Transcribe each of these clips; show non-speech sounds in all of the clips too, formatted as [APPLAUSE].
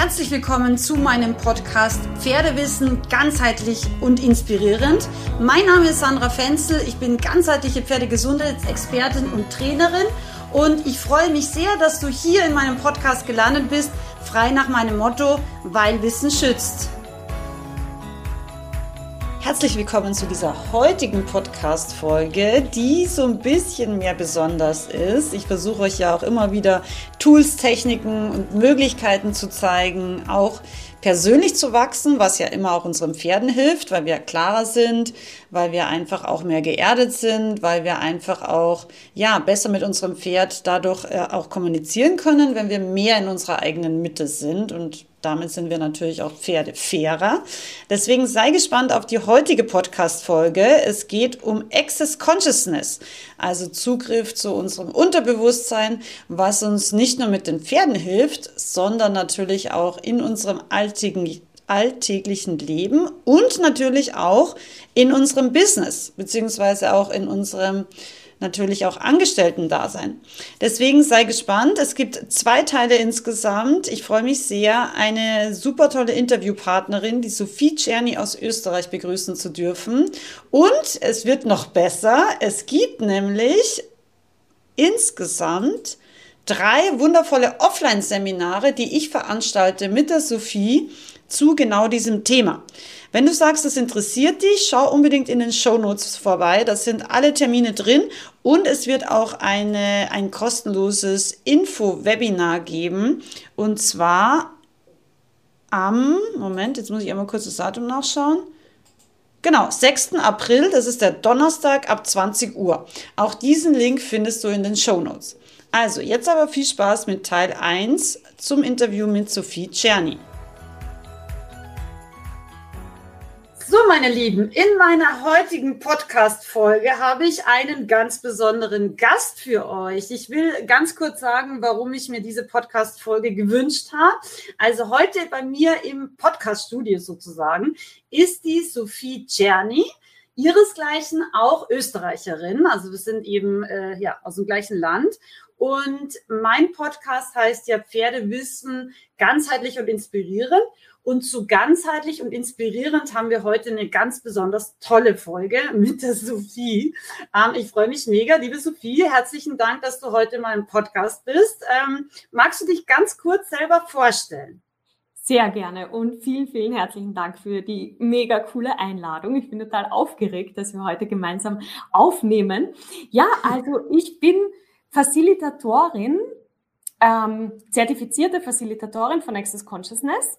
Herzlich willkommen zu meinem Podcast Pferdewissen ganzheitlich und inspirierend. Mein Name ist Sandra Fenzel, ich bin ganzheitliche Pferdegesundheitsexpertin und Trainerin und ich freue mich sehr, dass du hier in meinem Podcast gelandet bist, frei nach meinem Motto, weil Wissen schützt. Herzlich willkommen zu dieser heutigen Podcast-Folge, die so ein bisschen mehr besonders ist. Ich versuche euch ja auch immer wieder Tools, Techniken und Möglichkeiten zu zeigen, auch persönlich zu wachsen, was ja immer auch unseren Pferden hilft, weil wir klarer sind, weil wir einfach auch mehr geerdet sind, weil wir einfach auch, ja, besser mit unserem Pferd dadurch äh, auch kommunizieren können, wenn wir mehr in unserer eigenen Mitte sind und damit sind wir natürlich auch Pferde fairer. Deswegen sei gespannt auf die heutige Podcast-Folge. Es geht um Access Consciousness, also Zugriff zu unserem Unterbewusstsein, was uns nicht nur mit den Pferden hilft, sondern natürlich auch in unserem alltäglichen alltäglichen Leben und natürlich auch in unserem Business, beziehungsweise auch in unserem natürlich auch Angestellten-Dasein. Deswegen sei gespannt. Es gibt zwei Teile insgesamt. Ich freue mich sehr, eine super tolle Interviewpartnerin, die Sophie Czerny aus Österreich begrüßen zu dürfen. Und es wird noch besser. Es gibt nämlich insgesamt drei wundervolle Offline-Seminare, die ich veranstalte mit der Sophie zu genau diesem Thema. Wenn du sagst, das interessiert dich, schau unbedingt in den Show Notes vorbei. Da sind alle Termine drin und es wird auch eine, ein kostenloses Info-Webinar geben. Und zwar am, Moment, jetzt muss ich einmal kurz das Datum nachschauen. Genau, 6. April, das ist der Donnerstag ab 20 Uhr. Auch diesen Link findest du in den Show Notes. Also, jetzt aber viel Spaß mit Teil 1 zum Interview mit Sophie Czerny. So, meine Lieben, in meiner heutigen Podcast-Folge habe ich einen ganz besonderen Gast für euch. Ich will ganz kurz sagen, warum ich mir diese Podcast-Folge gewünscht habe. Also heute bei mir im Podcast-Studio sozusagen ist die Sophie Czerny ihresgleichen auch Österreicherin. Also wir sind eben äh, ja aus dem gleichen Land. Und mein Podcast heißt ja Pferdewissen ganzheitlich und inspirierend. Und zu ganzheitlich und inspirierend haben wir heute eine ganz besonders tolle Folge [LAUGHS] mit der Sophie. Ähm, ich freue mich mega, liebe Sophie. Herzlichen Dank, dass du heute mal im Podcast bist. Ähm, magst du dich ganz kurz selber vorstellen? Sehr gerne und vielen, vielen herzlichen Dank für die mega coole Einladung. Ich bin total aufgeregt, dass wir heute gemeinsam aufnehmen. Ja, also [LAUGHS] ich bin Facilitatorin, ähm, zertifizierte Facilitatorin von Access Consciousness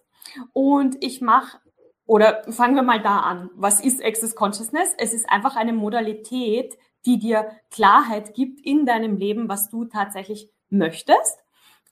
und ich mache, oder fangen wir mal da an. Was ist Access Consciousness? Es ist einfach eine Modalität, die dir Klarheit gibt in deinem Leben, was du tatsächlich möchtest.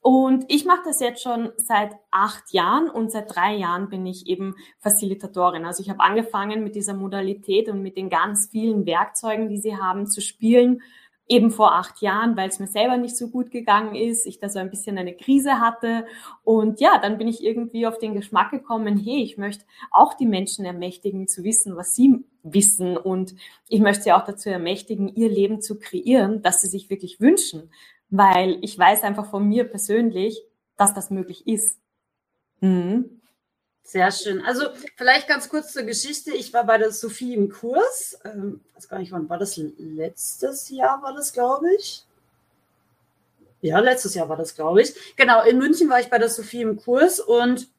Und ich mache das jetzt schon seit acht Jahren und seit drei Jahren bin ich eben Facilitatorin. Also ich habe angefangen mit dieser Modalität und mit den ganz vielen Werkzeugen, die sie haben, zu spielen eben vor acht Jahren, weil es mir selber nicht so gut gegangen ist, ich da so ein bisschen eine Krise hatte. Und ja, dann bin ich irgendwie auf den Geschmack gekommen, hey, ich möchte auch die Menschen ermächtigen zu wissen, was sie wissen. Und ich möchte sie auch dazu ermächtigen, ihr Leben zu kreieren, das sie sich wirklich wünschen. Weil ich weiß einfach von mir persönlich, dass das möglich ist. Mhm. Sehr schön. Also vielleicht ganz kurz zur Geschichte. Ich war bei der Sophie im Kurs. Ähm, weiß gar nicht, wann war das? Letztes Jahr war das, glaube ich. Ja, letztes Jahr war das, glaube ich. Genau, in München war ich bei der Sophie im Kurs und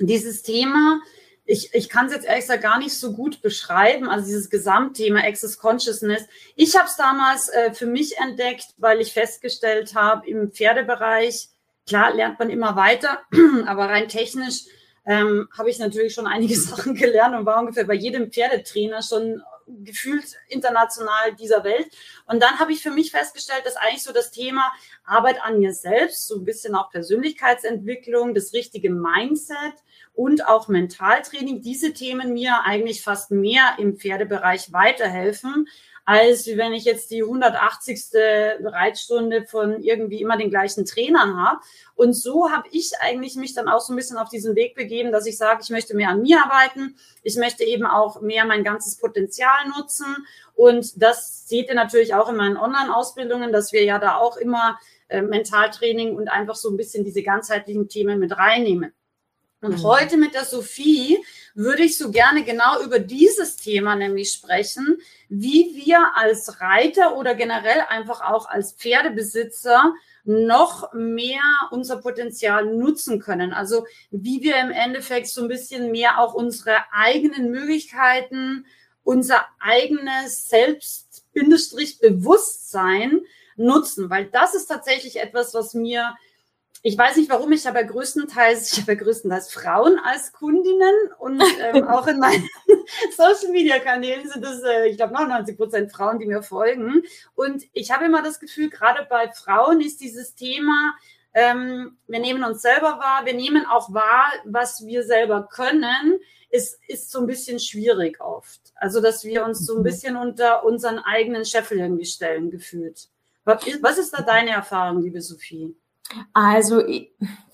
dieses Thema, ich, ich kann es jetzt ehrlich gesagt gar nicht so gut beschreiben, also dieses Gesamtthema Access Consciousness. Ich habe es damals äh, für mich entdeckt, weil ich festgestellt habe, im Pferdebereich, klar lernt man immer weiter, [CLEARS THROAT] aber rein technisch ähm, habe ich natürlich schon einige [LAUGHS] Sachen gelernt und war ungefähr bei jedem Pferdetrainer schon gefühlt international dieser Welt. Und dann habe ich für mich festgestellt, dass eigentlich so das Thema Arbeit an mir selbst, so ein bisschen auch Persönlichkeitsentwicklung, das richtige Mindset und auch Mentaltraining, diese Themen mir eigentlich fast mehr im Pferdebereich weiterhelfen, als wenn ich jetzt die 180. Reitstunde von irgendwie immer den gleichen Trainern habe. Und so habe ich eigentlich mich dann auch so ein bisschen auf diesen Weg begeben, dass ich sage, ich möchte mehr an mir arbeiten. Ich möchte eben auch mehr mein ganzes Potenzial nutzen. Und das seht ihr natürlich auch in meinen Online-Ausbildungen, dass wir ja da auch immer äh, Mentaltraining und einfach so ein bisschen diese ganzheitlichen Themen mit reinnehmen. Und mhm. heute mit der Sophie würde ich so gerne genau über dieses Thema nämlich sprechen, wie wir als Reiter oder generell einfach auch als Pferdebesitzer noch mehr unser Potenzial nutzen können. Also wie wir im Endeffekt so ein bisschen mehr auch unsere eigenen Möglichkeiten, unser eigenes Selbst-Bewusstsein nutzen, weil das ist tatsächlich etwas, was mir ich weiß nicht warum, ich habe ja größtenteils, ich habe ja größtenteils Frauen als Kundinnen und ähm, [LAUGHS] auch in meinen [LAUGHS] Social Media Kanälen sind es, äh, ich glaube, 99 Prozent Frauen, die mir folgen. Und ich habe immer das Gefühl, gerade bei Frauen ist dieses Thema, ähm, wir nehmen uns selber wahr, wir nehmen auch wahr, was wir selber können, ist, ist so ein bisschen schwierig oft. Also, dass wir uns so ein mhm. bisschen unter unseren eigenen Scheffel irgendwie stellen, gefühlt. Was ist da deine Erfahrung, liebe Sophie? Also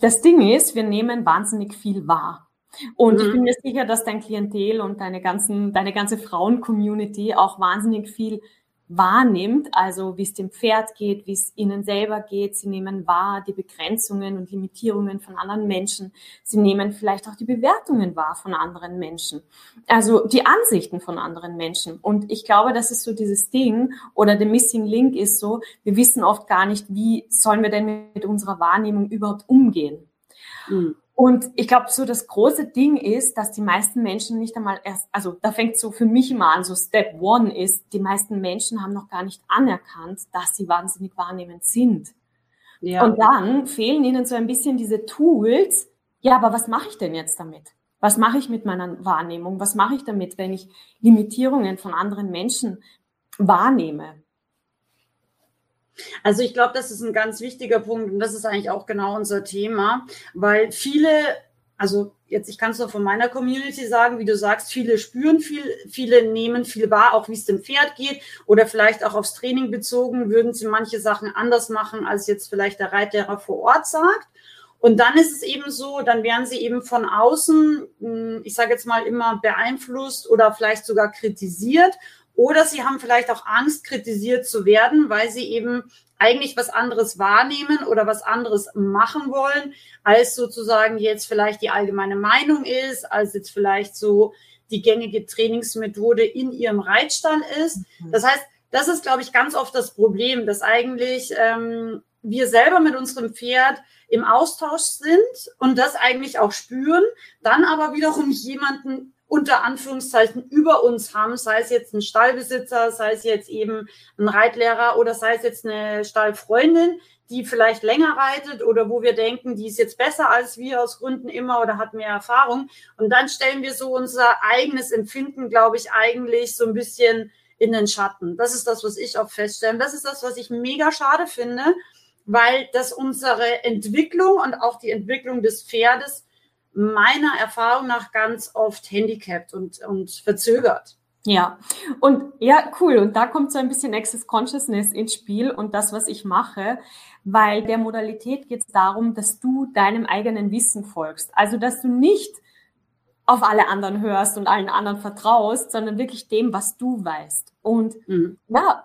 das Ding ist, wir nehmen wahnsinnig viel wahr. Und mhm. ich bin mir sicher, dass dein Klientel und deine ganzen, deine ganze Frauen-Community auch wahnsinnig viel wahrnimmt, also wie es dem Pferd geht, wie es ihnen selber geht. Sie nehmen wahr die Begrenzungen und Limitierungen von anderen Menschen. Sie nehmen vielleicht auch die Bewertungen wahr von anderen Menschen. Also die Ansichten von anderen Menschen. Und ich glaube, das ist so dieses Ding oder der Missing Link ist so, wir wissen oft gar nicht, wie sollen wir denn mit unserer Wahrnehmung überhaupt umgehen. Mhm. Und ich glaube, so das große Ding ist, dass die meisten Menschen nicht einmal erst, also da fängt so für mich immer an, so Step One ist, die meisten Menschen haben noch gar nicht anerkannt, dass sie wahnsinnig wahrnehmend sind. Ja. Und dann fehlen ihnen so ein bisschen diese Tools. Ja, aber was mache ich denn jetzt damit? Was mache ich mit meiner Wahrnehmung? Was mache ich damit, wenn ich Limitierungen von anderen Menschen wahrnehme? Also ich glaube, das ist ein ganz wichtiger Punkt und das ist eigentlich auch genau unser Thema, weil viele, also jetzt, ich kann es nur von meiner Community sagen, wie du sagst, viele spüren viel, viele nehmen viel wahr, auch wie es dem Pferd geht oder vielleicht auch aufs Training bezogen, würden sie manche Sachen anders machen, als jetzt vielleicht der Reitlehrer vor Ort sagt. Und dann ist es eben so, dann werden sie eben von außen, hm, ich sage jetzt mal immer beeinflusst oder vielleicht sogar kritisiert oder sie haben vielleicht auch Angst, kritisiert zu werden, weil sie eben eigentlich was anderes wahrnehmen oder was anderes machen wollen, als sozusagen jetzt vielleicht die allgemeine Meinung ist, als jetzt vielleicht so die gängige Trainingsmethode in ihrem Reitstall ist. Mhm. Das heißt, das ist, glaube ich, ganz oft das Problem, dass eigentlich ähm, wir selber mit unserem Pferd im Austausch sind und das eigentlich auch spüren, dann aber wiederum jemanden unter Anführungszeichen über uns haben, sei es jetzt ein Stallbesitzer, sei es jetzt eben ein Reitlehrer oder sei es jetzt eine Stallfreundin, die vielleicht länger reitet oder wo wir denken, die ist jetzt besser als wir aus Gründen immer oder hat mehr Erfahrung. Und dann stellen wir so unser eigenes Empfinden, glaube ich, eigentlich so ein bisschen in den Schatten. Das ist das, was ich auch feststelle. Das ist das, was ich mega schade finde, weil das unsere Entwicklung und auch die Entwicklung des Pferdes meiner Erfahrung nach ganz oft handicapped und, und verzögert. Ja, und ja, cool. Und da kommt so ein bisschen Access Consciousness ins Spiel und das, was ich mache, weil der Modalität geht es darum, dass du deinem eigenen Wissen folgst. Also, dass du nicht auf alle anderen hörst und allen anderen vertraust, sondern wirklich dem, was du weißt. Und mhm. ja,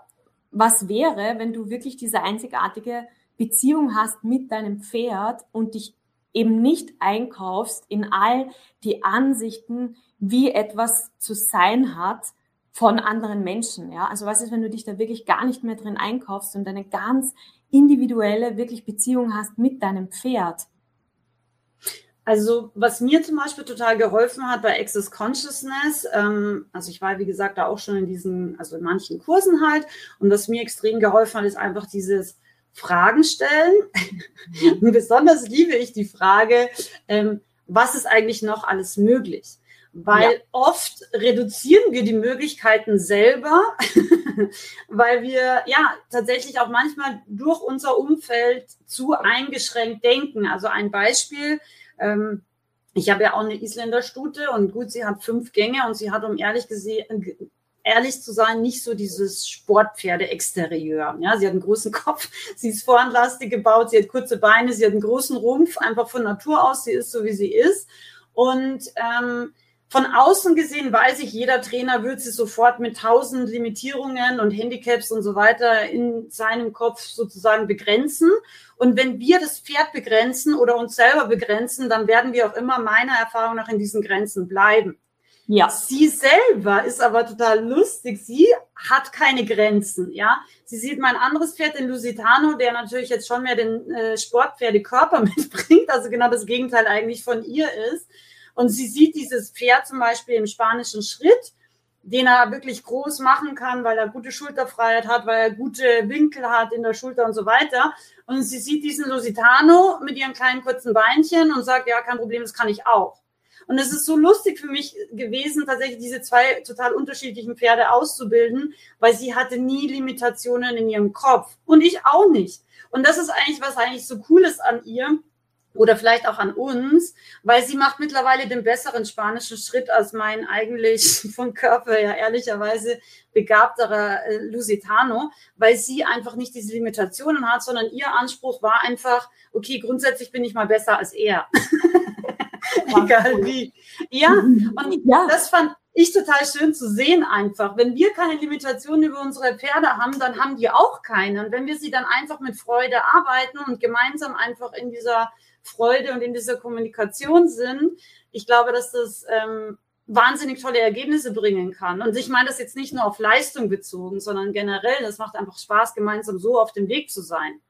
was wäre, wenn du wirklich diese einzigartige Beziehung hast mit deinem Pferd und dich eben nicht einkaufst in all die Ansichten, wie etwas zu sein hat von anderen Menschen. Ja, also was ist, wenn du dich da wirklich gar nicht mehr drin einkaufst und eine ganz individuelle wirklich Beziehung hast mit deinem Pferd? Also was mir zum Beispiel total geholfen hat bei Access Consciousness, ähm, also ich war wie gesagt da auch schon in diesen, also in manchen Kursen halt, und was mir extrem geholfen hat, ist einfach dieses Fragen stellen. Und mhm. besonders liebe ich die Frage, ähm, was ist eigentlich noch alles möglich? Weil ja. oft reduzieren wir die Möglichkeiten selber, [LAUGHS] weil wir ja tatsächlich auch manchmal durch unser Umfeld zu eingeschränkt denken. Also ein Beispiel, ähm, ich habe ja auch eine Isländerstute und gut, sie hat fünf Gänge und sie hat, um ehrlich gesehen, ehrlich zu sein, nicht so dieses Sportpferde-Exterieur. Ja, sie hat einen großen Kopf, [LAUGHS] sie ist vorhandlastig gebaut, sie hat kurze Beine, sie hat einen großen Rumpf, einfach von Natur aus, sie ist so, wie sie ist. Und ähm, von außen gesehen weiß ich, jeder Trainer wird sie sofort mit tausend Limitierungen und Handicaps und so weiter in seinem Kopf sozusagen begrenzen. Und wenn wir das Pferd begrenzen oder uns selber begrenzen, dann werden wir auch immer meiner Erfahrung nach in diesen Grenzen bleiben. Ja. Sie selber ist aber total lustig. Sie hat keine Grenzen, ja. Sie sieht mein anderes Pferd, den Lusitano, der natürlich jetzt schon mehr den äh, Sportpferdekörper [LAUGHS] mitbringt, also genau das Gegenteil eigentlich von ihr ist. Und sie sieht dieses Pferd zum Beispiel im spanischen Schritt, den er wirklich groß machen kann, weil er gute Schulterfreiheit hat, weil er gute Winkel hat in der Schulter und so weiter. Und sie sieht diesen Lusitano mit ihren kleinen kurzen Beinchen und sagt, ja, kein Problem, das kann ich auch. Und es ist so lustig für mich gewesen, tatsächlich diese zwei total unterschiedlichen Pferde auszubilden, weil sie hatte nie Limitationen in ihrem Kopf und ich auch nicht. Und das ist eigentlich, was eigentlich so cool ist an ihr, oder vielleicht auch an uns, weil sie macht mittlerweile den besseren spanischen Schritt als mein eigentlich [LAUGHS] vom Körper her ehrlicherweise begabterer äh, Lusitano, weil sie einfach nicht diese Limitationen hat, sondern ihr Anspruch war einfach, okay, grundsätzlich bin ich mal besser als er. [LAUGHS] [LAUGHS] Egal wie. Ja, und ja. das fand ich total schön zu sehen einfach. Wenn wir keine Limitationen über unsere Pferde haben, dann haben die auch keine. Und wenn wir sie dann einfach mit Freude arbeiten und gemeinsam einfach in dieser Freude und in dieser Kommunikation sind, ich glaube, dass das ähm, wahnsinnig tolle Ergebnisse bringen kann. Und ich meine das jetzt nicht nur auf Leistung bezogen, sondern generell, das macht einfach Spaß, gemeinsam so auf dem Weg zu sein.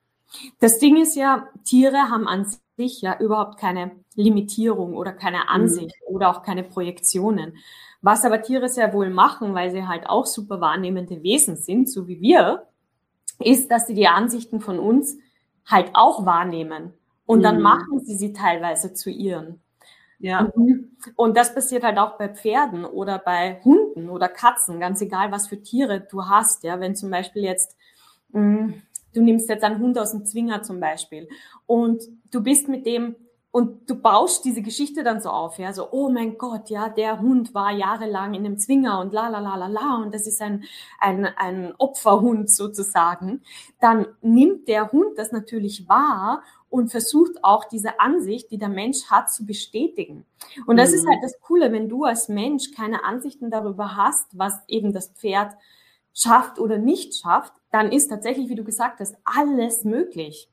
Das Ding ist ja, Tiere haben an sich ja überhaupt keine Limitierung oder keine mhm. Ansicht mhm. oder auch keine Projektionen. Was aber Tiere sehr wohl machen, weil sie halt auch super wahrnehmende Wesen sind, so wie wir, ist, dass sie die Ansichten von uns halt auch wahrnehmen. Und dann mhm. machen sie sie teilweise zu ihren. Ja. Mhm. Und das passiert halt auch bei Pferden oder bei Hunden oder Katzen, ganz egal, was für Tiere du hast. Ja, wenn zum Beispiel jetzt, mh, mm, du nimmst jetzt einen Hund aus dem Zwinger zum Beispiel und du bist mit dem und du baust diese Geschichte dann so auf, ja, so, oh mein Gott, ja, der Hund war jahrelang in einem Zwinger und la la la la la und das ist ein, ein, ein Opferhund sozusagen, dann nimmt der Hund das natürlich wahr und versucht auch diese Ansicht, die der Mensch hat, zu bestätigen. Und das mhm. ist halt das Coole, wenn du als Mensch keine Ansichten darüber hast, was eben das Pferd schafft oder nicht schafft, dann ist tatsächlich, wie du gesagt hast, alles möglich.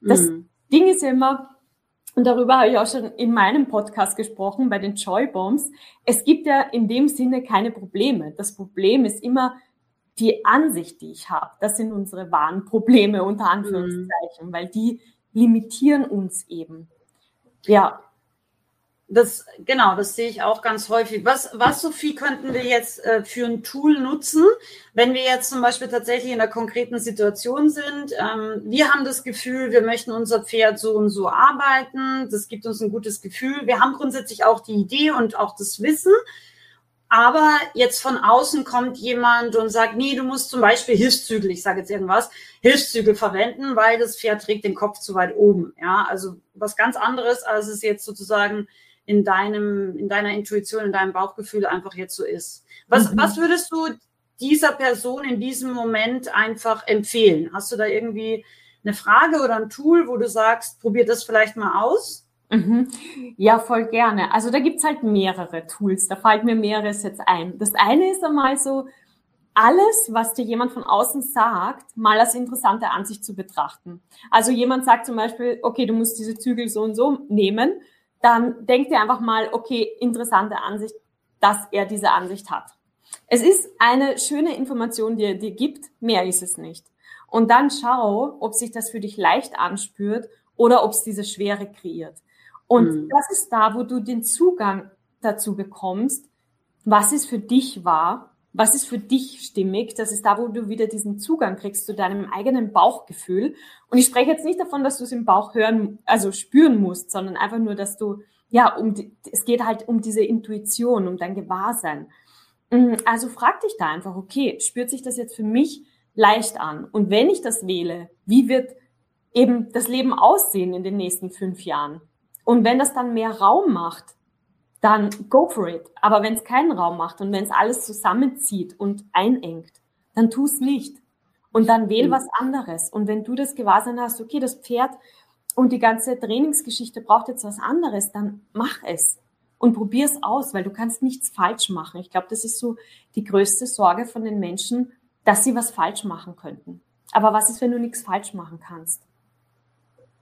Das mhm. Ding ist ja immer, und darüber habe ich auch schon in meinem Podcast gesprochen, bei den Joy Bombs. Es gibt ja in dem Sinne keine Probleme. Das Problem ist immer die Ansicht, die ich habe. Das sind unsere wahren Probleme, unter Anführungszeichen, mhm. weil die limitieren uns eben. Ja, das, genau, das sehe ich auch ganz häufig. Was, was, Sophie, könnten wir jetzt äh, für ein Tool nutzen, wenn wir jetzt zum Beispiel tatsächlich in einer konkreten Situation sind? Ähm, wir haben das Gefühl, wir möchten unser Pferd so und so arbeiten. Das gibt uns ein gutes Gefühl. Wir haben grundsätzlich auch die Idee und auch das Wissen. Aber jetzt von außen kommt jemand und sagt, nee, du musst zum Beispiel Hilfszügel, ich sage jetzt irgendwas, Hilfszügel verwenden, weil das Pferd trägt den Kopf zu weit oben. Ja, also was ganz anderes, als es jetzt sozusagen in deinem, in deiner Intuition, in deinem Bauchgefühl einfach jetzt so ist. Was, mhm. was würdest du dieser Person in diesem Moment einfach empfehlen? Hast du da irgendwie eine Frage oder ein Tool, wo du sagst, probier das vielleicht mal aus? Mhm. Ja, voll gerne. Also da gibt's halt mehrere Tools. Da fällt mir mehreres jetzt ein. Das eine ist einmal so, alles, was dir jemand von außen sagt, mal als interessante Ansicht zu betrachten. Also jemand sagt zum Beispiel, okay, du musst diese Zügel so und so nehmen dann denk dir einfach mal, okay, interessante Ansicht, dass er diese Ansicht hat. Es ist eine schöne Information, die er dir gibt, mehr ist es nicht. Und dann schau, ob sich das für dich leicht anspürt oder ob es diese Schwere kreiert. Und mhm. das ist da, wo du den Zugang dazu bekommst, was ist für dich wahr was ist für dich stimmig? Das ist da, wo du wieder diesen Zugang kriegst zu deinem eigenen Bauchgefühl. Und ich spreche jetzt nicht davon, dass du es im Bauch hören, also spüren musst, sondern einfach nur, dass du, ja, um, es geht halt um diese Intuition, um dein Gewahrsein. Mm, also frag dich da einfach, okay, spürt sich das jetzt für mich leicht an? Und wenn ich das wähle, wie wird eben das Leben aussehen in den nächsten fünf Jahren? Und wenn das dann mehr Raum macht, dann go for it. Aber wenn es keinen Raum macht und wenn es alles zusammenzieht und einengt, dann tu es nicht. Und dann wähl mhm. was anderes. Und wenn du das Gewahrsein hast, okay, das Pferd und die ganze Trainingsgeschichte braucht jetzt was anderes, dann mach es. und probier es aus, weil du kannst nichts falsch machen. Ich glaube, das ist so die größte Sorge von den Menschen, dass sie was falsch machen könnten. Aber was ist, wenn du nichts falsch machen kannst?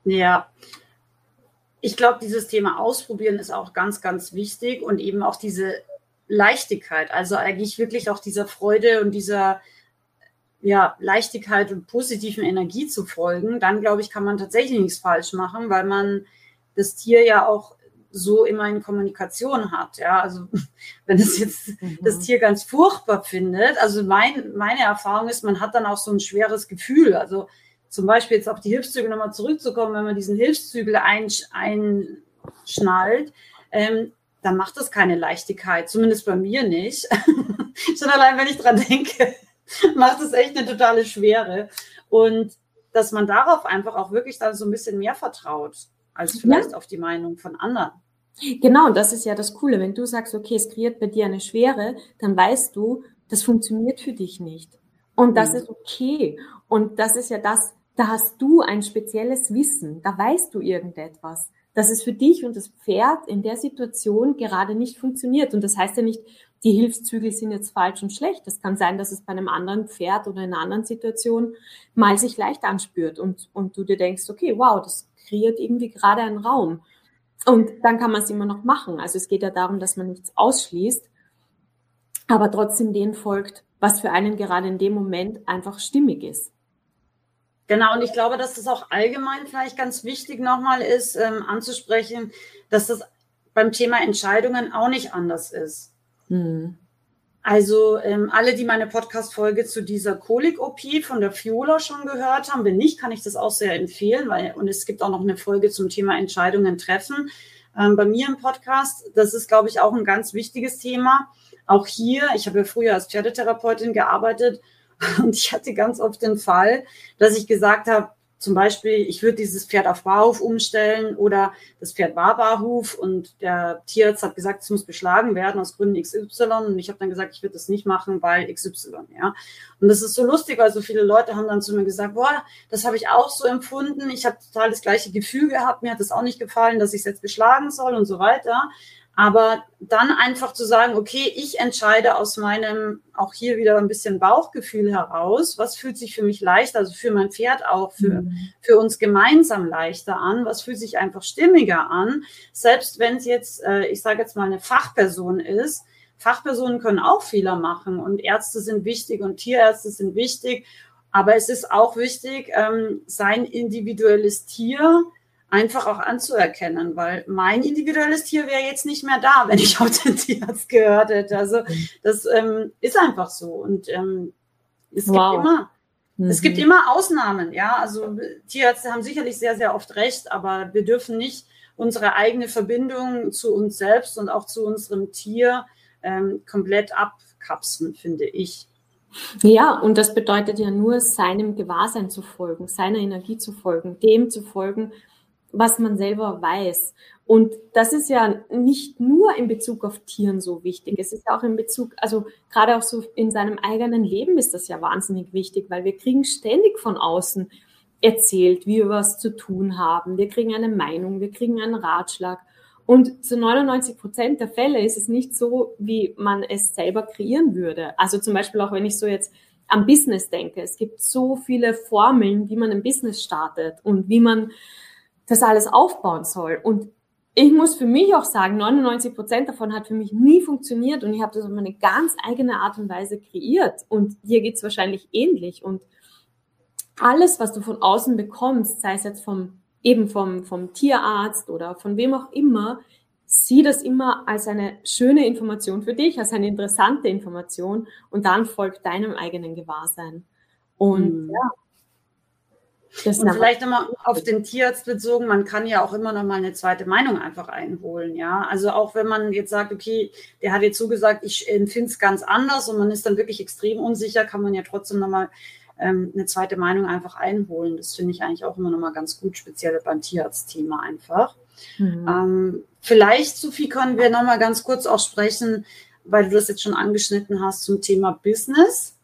Ja, ich glaube, dieses Thema Ausprobieren ist auch ganz, ganz wichtig und eben auch diese Leichtigkeit, also eigentlich wirklich auch dieser Freude und dieser ja, Leichtigkeit und positiven Energie zu folgen, dann glaube ich, kann man tatsächlich nichts falsch machen, weil man das Tier ja auch so immer in Kommunikation hat. Ja, also [LAUGHS] wenn es jetzt mhm. das Tier ganz furchtbar findet, also mein, meine Erfahrung ist, man hat dann auch so ein schweres Gefühl. Also zum Beispiel jetzt auf die Hilfszügel nochmal zurückzukommen, wenn man diesen Hilfszügel einsch einschnallt, ähm, dann macht das keine Leichtigkeit, zumindest bei mir nicht. [LAUGHS] Schon allein, wenn ich dran denke, [LAUGHS] macht es echt eine totale Schwere. Und dass man darauf einfach auch wirklich dann so ein bisschen mehr vertraut, als vielleicht ja. auf die Meinung von anderen. Genau, das ist ja das Coole. Wenn du sagst, okay, es kreiert bei dir eine Schwere, dann weißt du, das funktioniert für dich nicht. Und das mhm. ist okay. Und das ist ja das, da hast du ein spezielles Wissen, da weißt du irgendetwas, dass es für dich und das Pferd in der Situation gerade nicht funktioniert. Und das heißt ja nicht, die Hilfszügel sind jetzt falsch und schlecht. Das kann sein, dass es bei einem anderen Pferd oder in einer anderen Situation mal sich leicht anspürt und, und du dir denkst, okay, wow, das kreiert irgendwie gerade einen Raum. Und dann kann man es immer noch machen. Also es geht ja darum, dass man nichts ausschließt, aber trotzdem den folgt, was für einen gerade in dem Moment einfach stimmig ist. Genau, und ich glaube, dass das auch allgemein vielleicht ganz wichtig nochmal ist, ähm, anzusprechen, dass das beim Thema Entscheidungen auch nicht anders ist. Mhm. Also ähm, alle, die meine Podcast-Folge zu dieser Kolik-OP von der Fiola schon gehört haben, wenn nicht, kann ich das auch sehr empfehlen, weil und es gibt auch noch eine Folge zum Thema Entscheidungen treffen ähm, bei mir im Podcast. Das ist, glaube ich, auch ein ganz wichtiges Thema. Auch hier, ich habe ja früher als Pferdetherapeutin gearbeitet [LAUGHS] und ich hatte ganz oft den Fall, dass ich gesagt habe, zum Beispiel, ich würde dieses Pferd auf Barhof umstellen oder das Pferd war Barhof und der Tierarzt hat gesagt, es muss beschlagen werden aus Gründen XY und ich habe dann gesagt, ich würde das nicht machen, weil XY, ja. Und das ist so lustig, weil so viele Leute haben dann zu mir gesagt, boah, das habe ich auch so empfunden, ich habe total das gleiche Gefühl gehabt, mir hat das auch nicht gefallen, dass ich es jetzt beschlagen soll und so weiter. Aber dann einfach zu sagen, okay, ich entscheide aus meinem, auch hier wieder ein bisschen Bauchgefühl heraus, was fühlt sich für mich leichter, also für mein Pferd auch, für, mhm. für uns gemeinsam leichter an, was fühlt sich einfach stimmiger an, selbst wenn es jetzt, äh, ich sage jetzt mal, eine Fachperson ist. Fachpersonen können auch Fehler machen und Ärzte sind wichtig und Tierärzte sind wichtig. Aber es ist auch wichtig, ähm, sein individuelles Tier einfach auch anzuerkennen, weil mein individuelles Tier wäre jetzt nicht mehr da, [LAUGHS] wenn ich auf den Tierarzt gehört hätte. Also das ähm, ist einfach so. Und ähm, es wow. gibt immer, mhm. es gibt mhm. immer Ausnahmen, ja. Also Tierärzte haben sicherlich sehr, sehr oft recht, aber wir dürfen nicht unsere eigene Verbindung zu uns selbst und auch zu unserem Tier ähm, komplett abkapseln, finde ich. Ja, und das bedeutet ja nur, seinem Gewahrsein zu folgen, seiner Energie zu folgen, dem zu folgen, was man selber weiß. Und das ist ja nicht nur in Bezug auf Tieren so wichtig. Es ist ja auch in Bezug, also gerade auch so in seinem eigenen Leben ist das ja wahnsinnig wichtig, weil wir kriegen ständig von außen erzählt, wie wir was zu tun haben. Wir kriegen eine Meinung, wir kriegen einen Ratschlag. Und zu 99 Prozent der Fälle ist es nicht so, wie man es selber kreieren würde. Also zum Beispiel auch, wenn ich so jetzt am Business denke. Es gibt so viele Formeln, wie man ein Business startet und wie man das alles aufbauen soll. Und ich muss für mich auch sagen, 99 Prozent davon hat für mich nie funktioniert und ich habe das auf meine ganz eigene Art und Weise kreiert. Und hier geht's wahrscheinlich ähnlich. Und alles, was du von außen bekommst, sei es jetzt vom eben vom, vom Tierarzt oder von wem auch immer, sieh das immer als eine schöne Information für dich, als eine interessante Information und dann folgt deinem eigenen Gewahrsein. Und mhm. ja, das und vielleicht nochmal auf den Tierarzt bezogen, man kann ja auch immer noch mal eine zweite Meinung einfach einholen, ja. Also auch wenn man jetzt sagt, okay, der hat jetzt zugesagt, ich empfinde es ganz anders und man ist dann wirklich extrem unsicher, kann man ja trotzdem nochmal ähm, eine zweite Meinung einfach einholen. Das finde ich eigentlich auch immer nochmal ganz gut, speziell beim Tierarztthema einfach. Mhm. Ähm, vielleicht, Sophie, können wir nochmal ganz kurz auch sprechen, weil du das jetzt schon angeschnitten hast zum Thema Business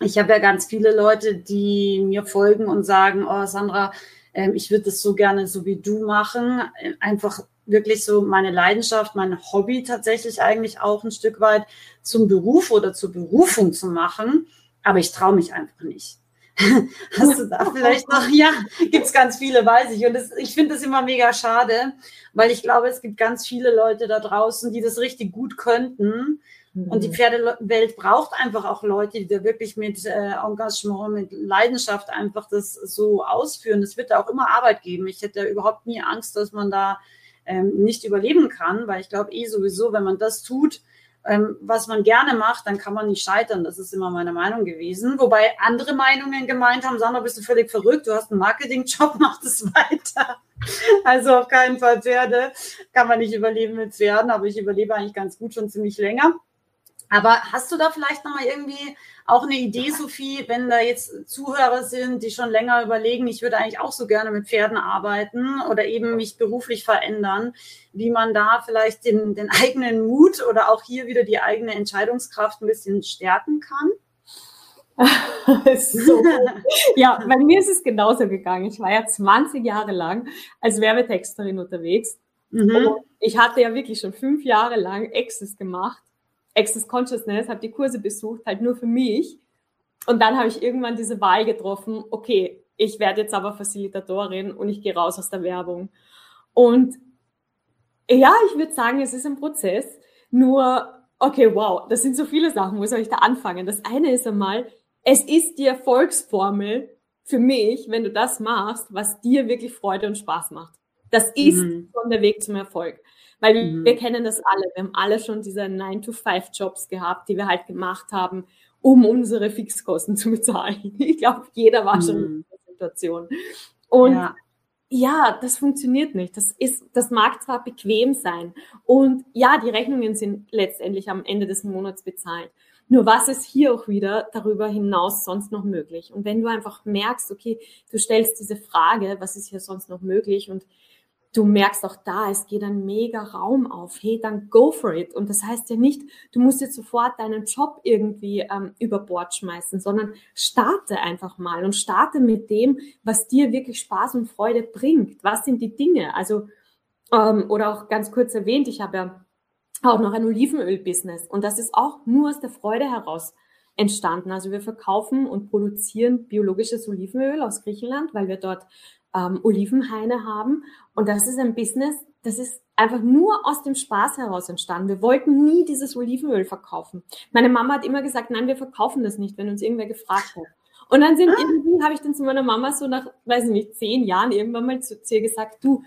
ich habe ja ganz viele Leute, die mir folgen und sagen, oh Sandra, ähm, ich würde das so gerne so wie du machen, einfach wirklich so meine Leidenschaft, mein Hobby tatsächlich eigentlich auch ein Stück weit zum Beruf oder zur Berufung zu machen. Aber ich traue mich einfach nicht. [LAUGHS] Hast du da vielleicht noch? [LAUGHS] Ja, gibt es ganz viele, weiß ich. Und das, ich finde das immer mega schade, weil ich glaube, es gibt ganz viele Leute da draußen, die das richtig gut könnten. Und die mhm. Pferdewelt braucht einfach auch Leute, die da wirklich mit äh, Engagement, mit Leidenschaft einfach das so ausführen. Es wird da auch immer Arbeit geben. Ich hätte überhaupt nie Angst, dass man da ähm, nicht überleben kann, weil ich glaube eh sowieso, wenn man das tut, ähm, was man gerne macht, dann kann man nicht scheitern. Das ist immer meine Meinung gewesen. Wobei andere Meinungen gemeint haben, Sandra, bist du völlig verrückt, du hast einen Marketingjob, [LAUGHS] mach das weiter. Also auf keinen Fall Pferde. Kann man nicht überleben mit Pferden, aber ich überlebe eigentlich ganz gut schon ziemlich länger. Aber hast du da vielleicht nochmal irgendwie auch eine Idee, Sophie, wenn da jetzt Zuhörer sind, die schon länger überlegen, ich würde eigentlich auch so gerne mit Pferden arbeiten oder eben mich beruflich verändern, wie man da vielleicht den, den eigenen Mut oder auch hier wieder die eigene Entscheidungskraft ein bisschen stärken kann? [LAUGHS] so. [LAUGHS] Ja, bei mir ist es genauso gegangen. Ich war ja 20 Jahre lang als Werbetexterin unterwegs. Mhm. Ich hatte ja wirklich schon fünf Jahre lang Access gemacht Access Consciousness, habe die Kurse besucht, halt nur für mich. Und dann habe ich irgendwann diese Wahl getroffen, okay, ich werde jetzt aber Facilitatorin und ich gehe raus aus der Werbung. Und ja, ich würde sagen, es ist ein Prozess. Nur, okay, wow, das sind so viele Sachen. Wo soll ich da anfangen? Das eine ist einmal, es ist die Erfolgsformel für mich, wenn du das machst, was dir wirklich Freude und Spaß macht. Das ist mhm. schon der Weg zum Erfolg. Weil mhm. wir kennen das alle. Wir haben alle schon diese 9-to-5-Jobs gehabt, die wir halt gemacht haben, um unsere Fixkosten zu bezahlen. [LAUGHS] Ich glaube, jeder war schon in dieser Situation. Und ja. ja. das funktioniert nicht. Das ist, das mag zwar bequem sein. Und ja, die Rechnungen sind letztendlich am Ende des Monats bezahlt. Nur was ist hier auch wieder darüber hinaus sonst noch möglich? Und wenn du einfach merkst, okay, du stellst diese Frage, was ist hier sonst noch möglich? Und du merkst auch da, es geht ein mega Raum auf. Hey, dann go for it. Und das heißt ja nicht, du musst jetzt sofort deinen Job irgendwie ähm, über Bord schmeißen, sondern starte einfach mal und starte mit dem, was dir wirklich Spaß und Freude bringt. Was sind die Dinge? Also, ähm, oder auch ganz kurz erwähnt, ich habe ja auch noch ein Olivenöl-Business und das ist auch nur aus der Freude heraus entstanden. Also wir verkaufen und produzieren biologisches Olivenöl aus Griechenland, weil wir dort ähm, Olivenhaine haben. Und das ist ein Business, das ist einfach nur aus dem Spaß heraus entstanden. Wir wollten nie dieses Olivenöl verkaufen. Meine Mama hat immer gesagt, nein, wir verkaufen das nicht, wenn uns irgendwer gefragt hat. Und dann sind ah. irgendwie, habe ich dann zu meiner Mama so nach, weiß ich nicht, zehn Jahren irgendwann mal zu, zu ihr gesagt, du,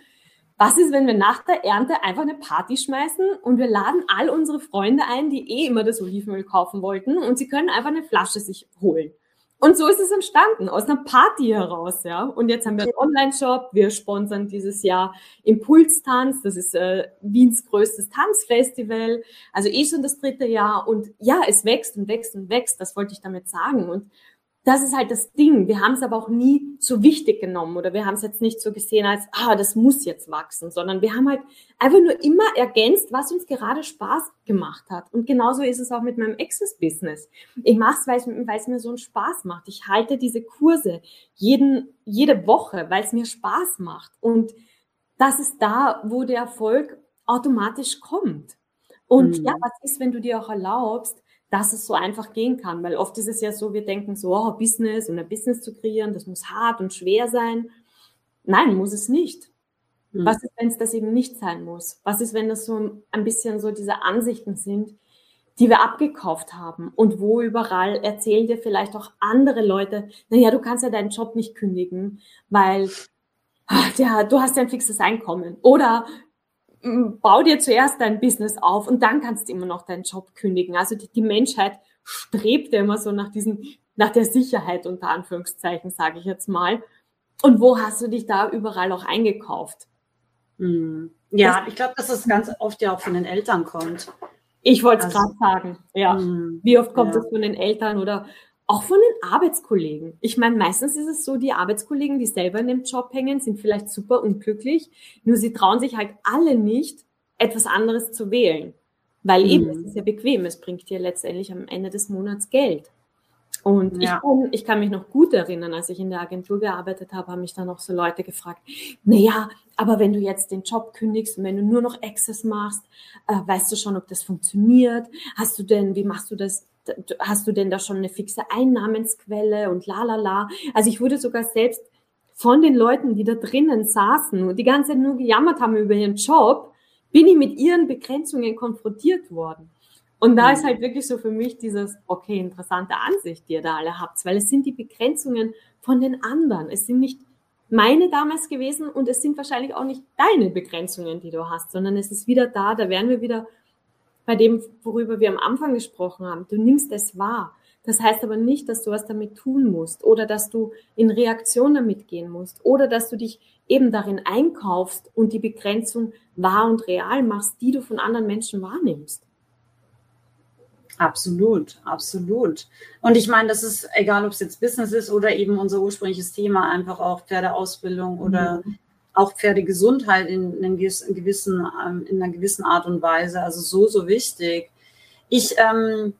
was ist, wenn wir nach der Ernte einfach eine Party schmeißen und wir laden all unsere Freunde ein, die eh immer das Olivenöl kaufen wollten und sie können einfach eine Flasche sich holen. Und so ist es entstanden, aus einer Party heraus, ja. Und jetzt haben wir einen Online-Shop, wir sponsern dieses Jahr Impulstanz, das ist äh, Wiens größtes Tanzfestival, also eh schon das dritte Jahr. Und ja, es wächst und wächst und wächst, das wollte ich damit sagen. Und das ist halt das Ding. Wir haben es aber auch nie so wichtig genommen oder wir haben es jetzt nicht so gesehen als, ah, das muss jetzt wachsen, sondern wir haben halt einfach nur immer ergänzt, was uns gerade Spaß gemacht hat. Und genauso ist es auch mit meinem Access-Business. Ich mache es, weil es mir so einen Spaß macht. Ich halte diese Kurse jeden, jede Woche, weil es mir Spaß macht. Und das ist da, wo der Erfolg automatisch kommt. Und mhm. ja, was ist, wenn du dir auch erlaubst, dass es so einfach gehen kann. Weil oft ist es ja so, wir denken so, oh, Business und ein Business zu kreieren, das muss hart und schwer sein. Nein, muss es nicht. Mhm. Was ist, wenn es das eben nicht sein muss? Was ist, wenn das so ein bisschen so diese Ansichten sind, die wir abgekauft haben und wo überall erzählen dir vielleicht auch andere Leute, naja, du kannst ja deinen Job nicht kündigen, weil ja, du hast ja ein fixes Einkommen. Oder bau dir zuerst dein Business auf und dann kannst du immer noch deinen Job kündigen. Also die, die Menschheit strebt ja immer so nach diesem, nach der Sicherheit unter Anführungszeichen, sage ich jetzt mal. Und wo hast du dich da überall auch eingekauft? Hm. Ja, das, ich glaube, dass es ganz oft ja auch von den Eltern kommt. Ich wollte es also, gerade sagen, ja. Hm, Wie oft kommt es von den Eltern oder auch von den Arbeitskollegen. Ich meine, meistens ist es so, die Arbeitskollegen, die selber in dem Job hängen, sind vielleicht super unglücklich, nur sie trauen sich halt alle nicht, etwas anderes zu wählen. Weil mhm. eben, es ist ja bequem, es bringt dir letztendlich am Ende des Monats Geld. Und ja. ich, kann, ich kann mich noch gut erinnern, als ich in der Agentur gearbeitet habe, haben mich dann auch so Leute gefragt, naja, aber wenn du jetzt den Job kündigst und wenn du nur noch Access machst, äh, weißt du schon, ob das funktioniert? Hast du denn, wie machst du das? Hast du denn da schon eine fixe Einnahmensquelle und la la la? Also ich wurde sogar selbst von den Leuten, die da drinnen saßen und die ganze Zeit nur gejammert haben über ihren Job, bin ich mit ihren Begrenzungen konfrontiert worden. Und da ist mhm. halt wirklich so für mich dieses, okay, interessante Ansicht, die ihr da alle habt, weil es sind die Begrenzungen von den anderen. Es sind nicht meine damals gewesen und es sind wahrscheinlich auch nicht deine Begrenzungen, die du hast, sondern es ist wieder da, da wären wir wieder bei dem, worüber wir am Anfang gesprochen haben. Du nimmst es wahr. Das heißt aber nicht, dass du was damit tun musst oder dass du in Reaktion damit gehen musst oder dass du dich eben darin einkaufst und die Begrenzung wahr und real machst, die du von anderen Menschen wahrnimmst. Absolut, absolut. Und ich meine, das ist egal, ob es jetzt Business ist oder eben unser ursprüngliches Thema, einfach auch Pferdeausbildung oder mhm. Auch Pferdegesundheit in, in, gewissen, ähm, in einer gewissen Art und Weise. Also so, so wichtig. Ich ähm,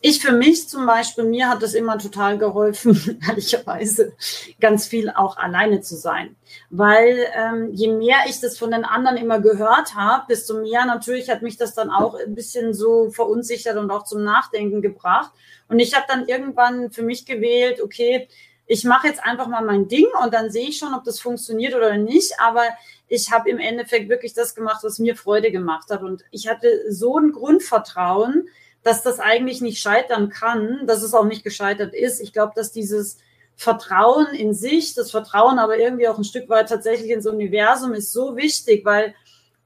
ich für mich zum Beispiel, mir hat das immer total geholfen, [LAUGHS] ehrlicherweise, ganz viel auch alleine zu sein. Weil ähm, je mehr ich das von den anderen immer gehört habe, desto mehr natürlich hat mich das dann auch ein bisschen so verunsichert und auch zum Nachdenken gebracht. Und ich habe dann irgendwann für mich gewählt, okay, ich mache jetzt einfach mal mein Ding und dann sehe ich schon, ob das funktioniert oder nicht. Aber ich habe im Endeffekt wirklich das gemacht, was mir Freude gemacht hat. Und ich hatte so ein Grundvertrauen, dass das eigentlich nicht scheitern kann, dass es auch nicht gescheitert ist. Ich glaube, dass dieses Vertrauen in sich, das Vertrauen aber irgendwie auch ein Stück weit tatsächlich ins Universum ist so wichtig, weil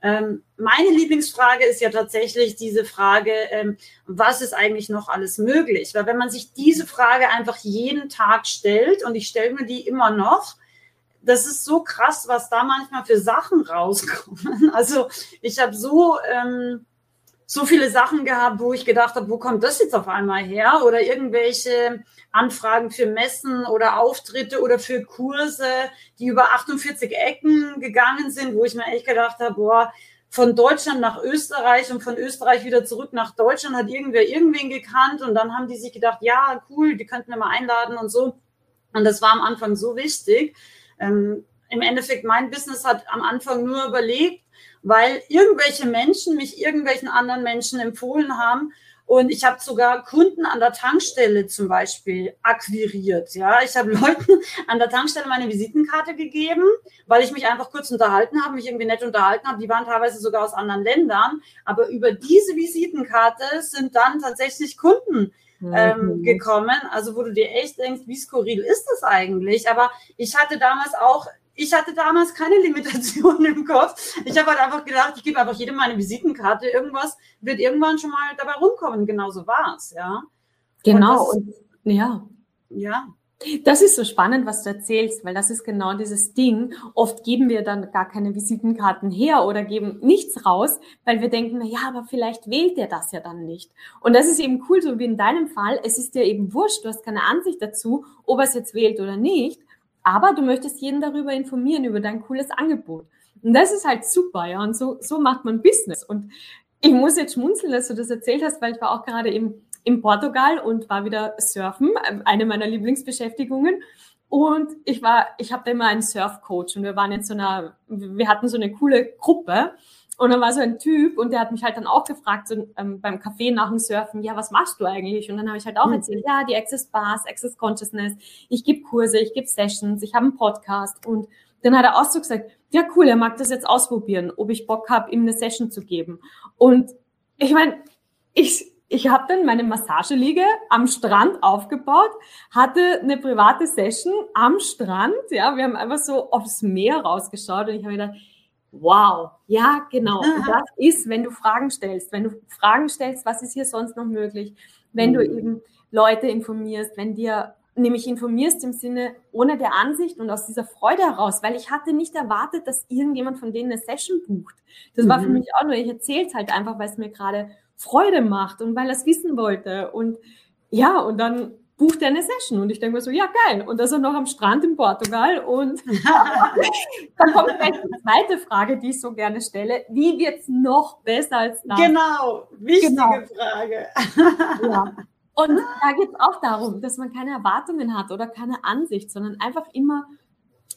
ähm, meine Lieblingsfrage ist ja tatsächlich diese Frage, ähm, was ist eigentlich noch alles möglich? Weil wenn man sich diese Frage einfach jeden Tag stellt, und ich stelle mir die immer noch, das ist so krass, was da manchmal für Sachen rauskommen. [LAUGHS] Also ich habe so ähm, so viele Sachen gehabt, wo ich gedacht habe, wo kommt das jetzt auf einmal her? Oder irgendwelche Anfragen für Messen oder Auftritte oder für Kurse, die über 48 Ecken gegangen sind, wo ich mir echt gedacht habe, boah, von Deutschland nach Österreich und von Österreich wieder zurück nach Deutschland hat irgendwer irgendwen gekannt und dann haben die sich gedacht, ja, cool, die könnten wir mal einladen und so. Und das war am Anfang so wichtig. Ähm, Im Endeffekt, mein Business hat am Anfang nur überlegt, weil irgendwelche Menschen mich irgendwelchen anderen Menschen empfohlen haben. Und ich habe sogar Kunden an der Tankstelle zum Beispiel akquiriert. Ja, ich habe [LAUGHS] Leuten an der Tankstelle meine Visitenkarte gegeben, weil ich mich einfach kurz unterhalten habe, mich irgendwie nett unterhalten habe. Die waren teilweise sogar aus anderen Ländern. Aber über diese Visitenkarte sind dann tatsächlich Kunden ähm, mhm. gekommen. Also wo du dir echt denkst, wie skurril ist das eigentlich? Aber ich hatte damals auch ich hatte damals keine Limitation [LAUGHS] im Kopf. Ich habe halt einfach gedacht, ich gebe einfach jedem meine Visitenkarte. Irgendwas wird irgendwann schon mal dabei rumkommen. Genauso war es, ja. Genau, und, das, und ja. Ja. Das ist so spannend, was du erzählst, weil das ist genau dieses Ding. Oft geben wir dann gar keine Visitenkarten her oder geben nichts raus, weil wir denken, na ja, aber vielleicht wählt der das ja dann nicht. Und das ist eben cool, so wie in deinem Fall. Es ist dir eben wurscht, du hast keine Ansicht dazu, ob er es jetzt wählt oder nicht. Aber du möchtest jeden darüber informieren, über dein cooles Angebot. Und das ist halt super, ja. Und so, so macht man Business. Und ich muss jetzt schmunzeln, dass du das erzählt hast, weil ich war auch gerade im, in Portugal und war wieder surfen, ähm, eine meiner Lieblingsbeschäftigungen. Und ich war, ich habe da immer einen Surfcoach und wir waren in so einer, wir hatten so eine coole Gruppe und dann war so ein Typ und der hat mich halt dann auch gefragt, so, ähm, beim Café nach dem Surfen, ja, was machst du eigentlich? Und dann habe ich halt auch mhm. erzählt, ja, die Access Bars, Access Consciousness, ich gebe Kurse, ich gebe Sessions, ich habe einen Podcast. Und dann hat er auch so gesagt, ja, cool, er mag das jetzt ausprobieren, ob ich Bock habe, ihm eine Session zu geben. Und ich meine, ich, ich habe dann meine Massageliege am Strand aufgebaut, hatte eine private Session am Strand. Ja, wir haben einfach so aufs Meer rausgeschaut und ich habe gedacht, Wow, ja, genau. Und [LAUGHS] das ist, wenn du Fragen stellst, wenn du Fragen stellst, was ist hier sonst noch möglich, wenn mhm. du eben Leute informierst, wenn dir nämlich informierst im Sinne ohne der Ansicht und aus dieser Freude heraus, weil ich hatte nicht erwartet, dass irgendjemand von denen eine Session bucht. Das mhm. war für mhm. mich auch nur, ich erzähle es halt einfach, weil es mir gerade Freude macht und weil er es wissen wollte. Und ja, und dann bucht er eine Session. Und ich denke mir so, ja, geil. Und das er noch am Strand in Portugal. Und [LAUGHS] dann kommt gleich die zweite Frage, die ich so gerne stelle. Wie wird es noch besser als das? Genau, wichtige genau. Frage. [LAUGHS] ja. Und da geht es auch darum, dass man keine Erwartungen hat oder keine Ansicht, sondern einfach immer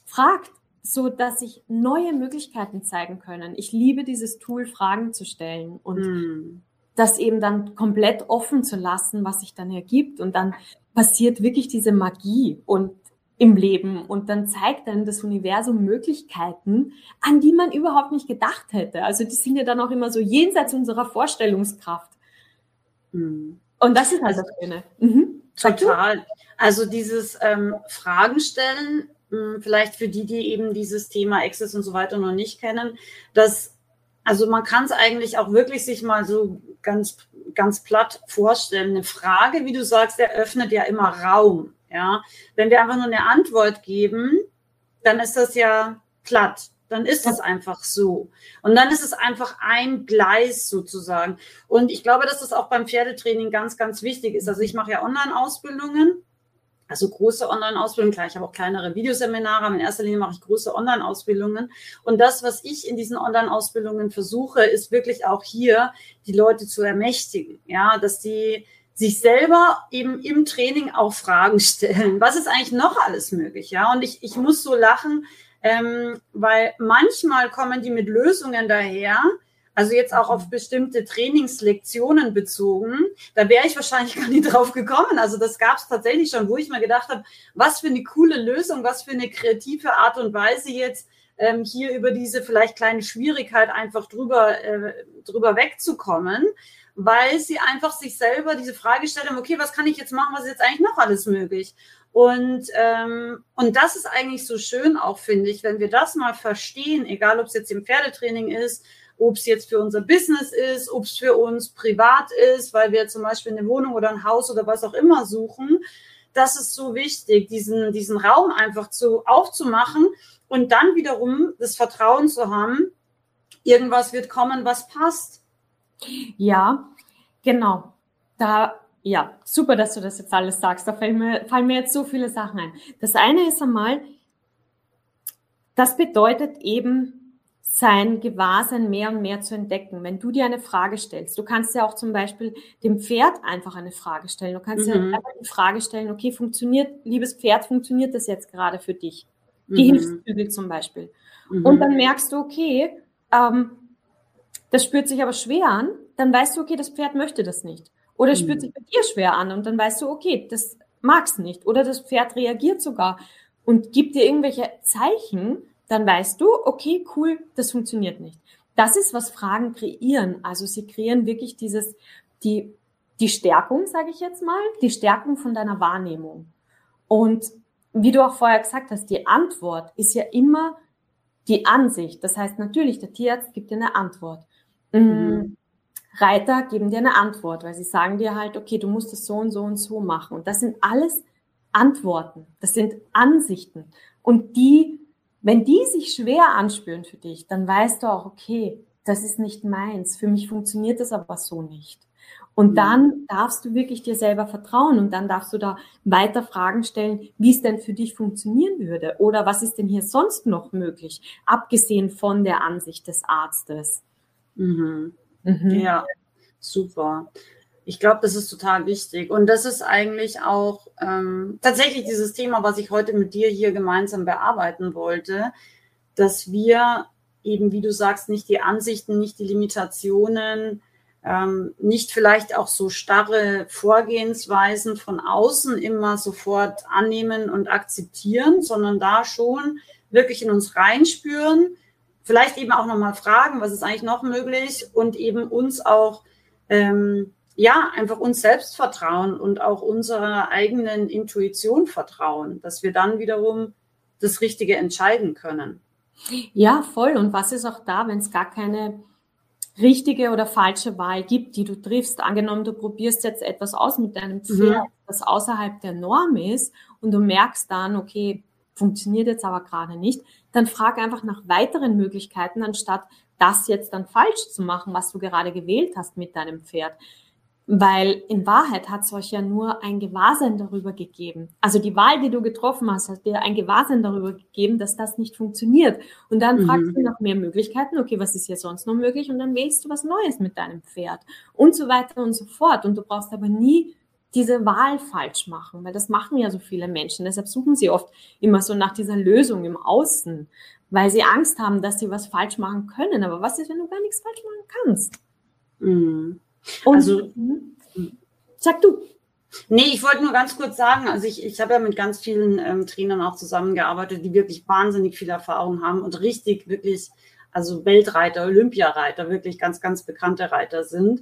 fragt, so dass sich neue Möglichkeiten zeigen können. Ich liebe dieses Tool, Fragen zu stellen und mm. das eben dann komplett offen zu lassen, was sich dann ergibt. Und dann passiert wirklich diese Magie und im Leben und dann zeigt dann das Universum Möglichkeiten, an die man überhaupt nicht gedacht hätte. Also die sind ja dann auch immer so jenseits unserer Vorstellungskraft. Mhm. Und das ist halt das Schöne. Mhm. Total. Also dieses ähm, Fragen stellen, mh, hm, vielleicht für die, die eben dieses Thema Access und so weiter noch nicht kennen, dass also man kann es eigentlich auch wirklich sich mal so ganz ganz platt vorstellen. Eine Frage, wie du sagst, eröffnet ja immer Raum. Ja, wenn wir einfach nur eine Antwort geben, dann ist das ja platt. Dann ist das einfach so. Und dann ist es einfach ein Gleis sozusagen. Und ich glaube, dass das auch beim Pferdetraining ganz, ganz wichtig ist. Also ich mache ja Online-Ausbildungen, also große Online-Ausbildungen. Klar, ich habe auch kleinere Videoseminare, aber in erster Linie mache ich große Online-Ausbildungen. Und das, was ich in diesen Online-Ausbildungen versuche, ist wirklich auch hier die Leute zu ermächtigen. Ja, dass die sich selber eben im Training auch Fragen stellen. Was ist eigentlich noch alles möglich? Ja, und ich, ich muss so lachen, ähm, weil manchmal kommen die mit Lösungen daher, also jetzt auch auf bestimmte Trainingslektionen bezogen, da wäre ich wahrscheinlich gar nicht [LAUGHS] drauf gekommen. Also das gab es tatsächlich schon, wo ich mir gedacht habe, was für eine coole Lösung, was für eine kreative Art und Weise jetzt ähm, hier über diese vielleicht kleine Schwierigkeit einfach drüber, äh, drüber wegzukommen weil sie einfach sich selber diese Frage stellen, okay, was kann ich jetzt machen, was ist jetzt eigentlich noch alles möglich? Und, ähm, und das ist eigentlich so schön auch, finde ich, wenn wir das mal verstehen, egal ob es jetzt im Pferdetraining ist, ob es jetzt für unser Business ist, ob es für uns privat ist, weil wir zum Beispiel eine Wohnung oder ein Haus oder was auch immer suchen. Das ist so wichtig, diesen, diesen Raum einfach zu, aufzumachen und dann wiederum das Vertrauen zu haben, irgendwas wird kommen, was passt. Ja, genau. Da, ja, super, dass du das jetzt alles sagst. Da fallen mir, fallen mir jetzt so viele Sachen ein. Das eine ist einmal, das bedeutet eben, sein Gewahrsein mehr und mehr zu entdecken. Wenn du dir eine Frage stellst, du kannst ja auch zum Beispiel dem Pferd einfach eine Frage stellen. Du kannst mhm. ja einfach die Frage stellen, okay, funktioniert, liebes Pferd, funktioniert das jetzt gerade für dich? Die mhm. Hilfsbügel zum Beispiel. Mhm. Und dann merkst du, okay, ähm, das spürt sich aber schwer an, dann weißt du, okay, das Pferd möchte das nicht. Oder es spürt mhm. sich bei dir schwer an und dann weißt du, okay, das mag's nicht. Oder das Pferd reagiert sogar und gibt dir irgendwelche Zeichen, dann weißt du, okay, cool, das funktioniert nicht. Das ist, was Fragen kreieren. Also sie kreieren wirklich dieses, die, die Stärkung, sage ich jetzt mal, die Stärkung von deiner Wahrnehmung. Und wie du auch vorher gesagt hast, die Antwort ist ja immer die Ansicht. Das heißt natürlich, der Tierarzt gibt dir eine Antwort. Mhm. Reiter geben dir eine Antwort, weil sie sagen dir halt, okay, du musst es so und so und so machen. Und das sind alles Antworten, das sind Ansichten. Und die, wenn die sich schwer anspüren für dich, dann weißt du auch, okay, das ist nicht meins. Für mich funktioniert das aber so nicht. Und dann darfst du wirklich dir selber vertrauen und dann darfst du da weiter Fragen stellen, wie es denn für dich funktionieren würde oder was ist denn hier sonst noch möglich, abgesehen von der Ansicht des Arztes. Mhm. Mhm. Ja, super. Ich glaube, das ist total wichtig. Und das ist eigentlich auch ähm, tatsächlich dieses Thema, was ich heute mit dir hier gemeinsam bearbeiten wollte, dass wir eben, wie du sagst, nicht die Ansichten, nicht die Limitationen, ähm, nicht vielleicht auch so starre Vorgehensweisen von außen immer sofort annehmen und akzeptieren, sondern da schon wirklich in uns reinspüren, vielleicht eben auch nochmal fragen, was ist eigentlich noch möglich und eben uns auch, ähm, ja, einfach uns selbst vertrauen und auch unserer eigenen Intuition vertrauen, dass wir dann wiederum das Richtige entscheiden können. Ja, voll. Und was ist auch da, wenn es gar keine richtige oder falsche Wahl gibt, die du triffst? Angenommen, du probierst jetzt etwas aus mit deinem Pferd, mhm. das außerhalb der Norm ist und du merkst dann, okay, funktioniert jetzt aber gerade nicht, dann frag einfach nach weiteren Möglichkeiten, anstatt das jetzt dann falsch zu machen, was du gerade gewählt hast mit deinem Pferd. Weil in Wahrheit hat es euch ja nur ein Gewahrsein darüber gegeben. Also die Wahl, die du getroffen hast, hat dir ein Gewahrsein darüber gegeben, dass das nicht funktioniert. Und dann mhm. fragst du nach mehr Möglichkeiten, okay, was ist hier sonst noch möglich? Und dann wählst du was Neues mit deinem Pferd und so weiter und so fort. Und du brauchst aber nie diese Wahl falsch machen, weil das machen ja so viele Menschen. Deshalb suchen sie oft immer so nach dieser Lösung im Außen, weil sie Angst haben, dass sie was falsch machen können. Aber was ist, wenn du gar nichts falsch machen kannst? Mhm. Und, also, mhm. sag du. Nee, ich wollte nur ganz kurz sagen, also ich, ich habe ja mit ganz vielen ähm, Trainern auch zusammengearbeitet, die wirklich wahnsinnig viel Erfahrung haben und richtig, wirklich, also Weltreiter, Olympiareiter, wirklich ganz, ganz bekannte Reiter sind.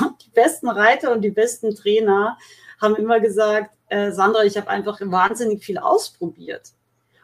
Und die besten Reiter und die besten Trainer haben immer gesagt, äh, Sandra, ich habe einfach wahnsinnig viel ausprobiert.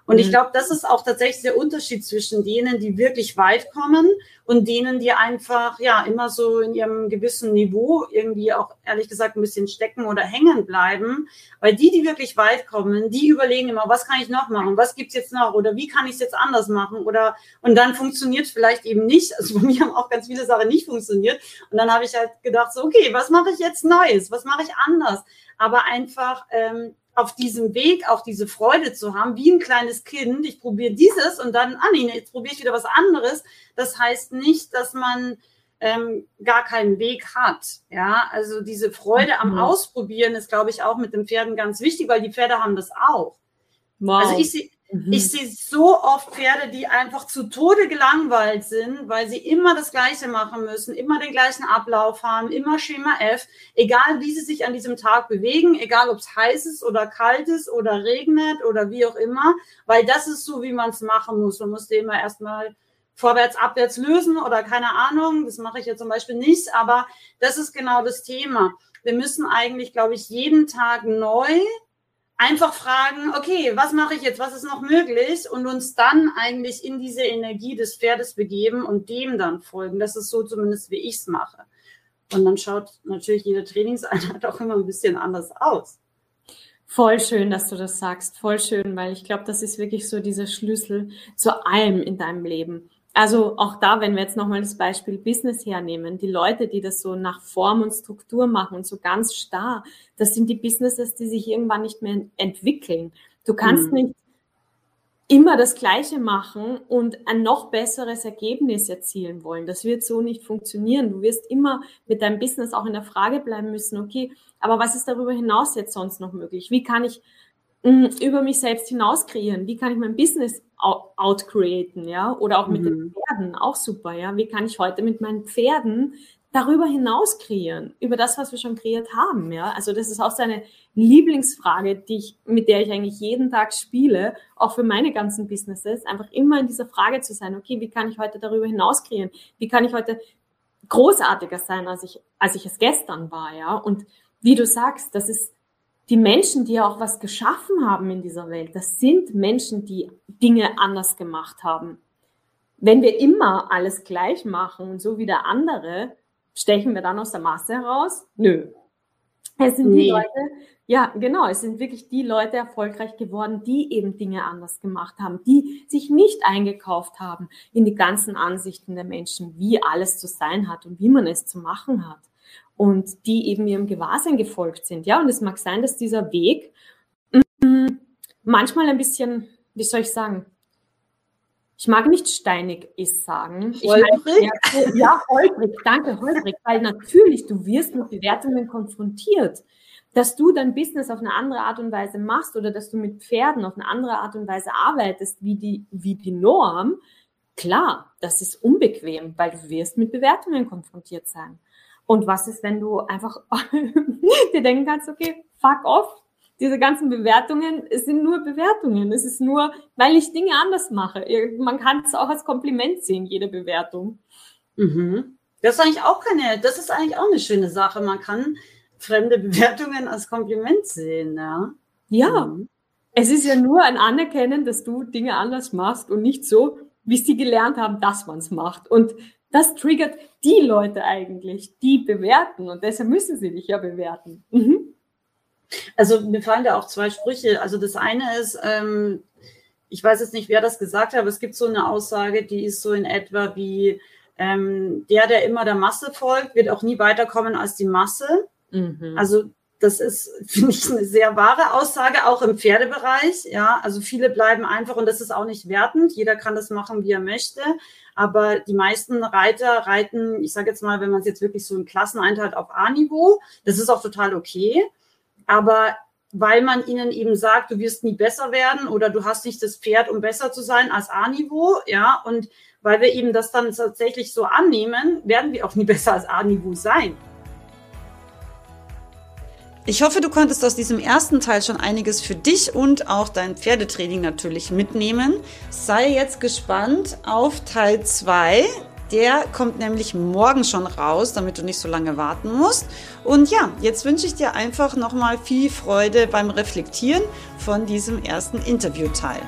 Und ich mhm. glaube, das ist auch tatsächlich der Unterschied zwischen denen, die wirklich weit kommen und denen, die einfach ja immer so in ihrem gewissen Niveau irgendwie auch ehrlich gesagt ein bisschen stecken oder hängen bleiben. Weil die, die wirklich weit kommen, die überlegen immer, was kann ich noch machen? Was gibt's jetzt noch? Oder wie kann ich es jetzt anders machen? Oder und dann funktioniert vielleicht eben nicht. [LAUGHS] Also bei mir haben auch ganz viele Sachen nicht funktioniert. Und dann habe ich halt gedacht, so, okay, was mache ich jetzt Neues? Was mache ich anders? Aber einfach ähm, auf diesem Weg auch diese Freude zu haben, wie ein kleines Kind. Ich probiere dieses und dann, ah nee, jetzt probiere ich wieder was anderes. Das heißt nicht, dass man ähm, gar keinen Weg hat. Ja, also diese Freude am mhm. Ausprobieren ist, glaube ich, auch mit den Pferden ganz wichtig, weil die Pferde haben das auch. Wow. Also ich sehe Mhm. Ich sehe so oft Pferde, die einfach zu Tode gelangweilt sind, weil sie immer das Gleiche machen müssen, immer den gleichen Ablauf haben, immer Schema F, egal wie sie sich an diesem Tag bewegen, egal ob es heiß ist oder kalt ist oder regnet oder wie auch immer, weil das ist so, wie man es machen muss. Man muss immer erstmal vorwärts, abwärts lösen oder keine Ahnung. Das mache ich ja zum Beispiel nicht, aber das ist genau das Thema. Wir müssen eigentlich, glaube ich, jeden Tag neu einfach fragen, okay, was mache ich jetzt, was ist noch möglich und uns dann eigentlich in diese Energie des Pferdes begeben und dem dann folgen. Das ist so zumindest, wie ich es mache. Und dann schaut natürlich jede Trainingseinheit [LAUGHS] auch immer ein bisschen anders aus. Voll schön, dass du das sagst. Voll schön, weil ich glaube, das ist wirklich so dieser Schlüssel zu allem in deinem Leben. Also auch da, wenn wir jetzt nochmal das Beispiel Business hernehmen, die Leute, die das so nach Form und Struktur machen und so ganz starr, das sind die Businesses, die sich irgendwann nicht mehr entwickeln. Du kannst mhm. nicht immer das Gleiche machen und ein noch besseres Ergebnis erzielen wollen. Das wird so nicht funktionieren. Du wirst immer mit deinem Business auch in der Frage bleiben müssen, okay, aber was ist darüber hinaus jetzt sonst noch möglich? Wie kann ich mm, über mich selbst hinaus kreieren? Wie kann ich mein Business outcreaten, ja? Oder auch mit mhm. den Pferden, auch super, ja? Wie kann ich heute mit meinen Pferden darüber hinaus kreieren, über das, was wir schon kreiert haben, ja? Also das ist auch so eine Lieblingsfrage, die ich, mit der ich eigentlich jeden Tag spiele, auch für meine ganzen Businesses, einfach immer in dieser Frage zu sein, okay, wie kann ich heute darüber hinaus kreieren? Wie kann ich heute großartiger sein, als ich, als ich es gestern war, ja? Und wie du sagst, das ist die Menschen, die ja auch was geschaffen haben in dieser Welt, das sind Menschen, die Dinge anders gemacht haben. Wenn wir immer alles gleich machen und so wie der andere, stechen wir dann aus der Masse heraus? Nö. Es sind nee. die Leute, ja, genau, es sind wirklich die Leute erfolgreich geworden, die eben Dinge anders gemacht haben, die sich nicht eingekauft haben in die ganzen Ansichten der Menschen, wie alles zu sein hat und wie man es zu machen hat und die eben ihrem Gewahrsein gefolgt sind. Ja, und es mag sein, dass dieser Weg mm, manchmal ein bisschen, wie soll ich sagen, ich mag nicht steinig ist sagen. Holprig? Meine, ja, holprig, danke, holprig, weil natürlich, du wirst mit Bewertungen konfrontiert. Dass du dein Business auf eine andere Art und Weise machst oder dass du mit Pferden auf eine andere Art und Weise arbeitest wie die, wie die Norm, klar, das ist unbequem, weil du wirst mit Bewertungen konfrontiert sein. Und was ist, wenn du einfach [LAUGHS] dir denken kannst, okay, fuck off, diese ganzen Bewertungen, es sind nur Bewertungen. Es ist nur, weil ich Dinge anders mache. Man kann es auch als Kompliment sehen, jede Bewertung. Mhm. Das ist eigentlich auch keine, das ist eigentlich auch eine schöne Sache. Man kann fremde [LAUGHS] Bewertungen als Kompliment sehen, ja. Ja. Mhm. Es ist ja nur ein Anerkennen, dass du Dinge anders machst und nicht so, wie sie gelernt haben, dass man es macht. Und das triggert die Leute eigentlich, die bewerten und deshalb müssen sie dich ja bewerten. Mhm. Also mir fallen da auch zwei Sprüche. Also das eine ist, ähm, ich weiß jetzt nicht, wer das gesagt hat, aber es gibt so eine Aussage, die ist so in etwa wie, ähm, der, der immer der Masse folgt, wird auch nie weiterkommen als die Masse. Mhm. Also das ist, finde ich, eine sehr wahre Aussage, auch im Pferdebereich. Ja, also viele bleiben einfach, und das ist auch nicht wertend. Jeder kann das machen, wie er möchte. Aber die meisten Reiter reiten, ich sage jetzt mal, wenn man es jetzt wirklich so in Klassen einteilt, auf A-Niveau. Das ist auch total okay. aber weil man ihnen eben sagt, du wirst nie besser werden oder du hast nicht das Pferd, um besser zu sein als A-Niveau, ja, und weil wir eben das dann tatsächlich so annehmen, werden wir auch nie [LAUGHS] besser als A-Niveau sein. Ich hoffe, du konntest aus diesem ersten Teil schon einiges für dich und auch dein Pferdetraining natürlich mitnehmen. Sei jetzt gespannt auf Teil 2. Der kommt nämlich morgen schon raus, damit du nicht so lange warten musst. Und ja, jetzt wünsche ich dir einfach nochmal viel Freude beim Reflektieren von diesem ersten Interviewteil.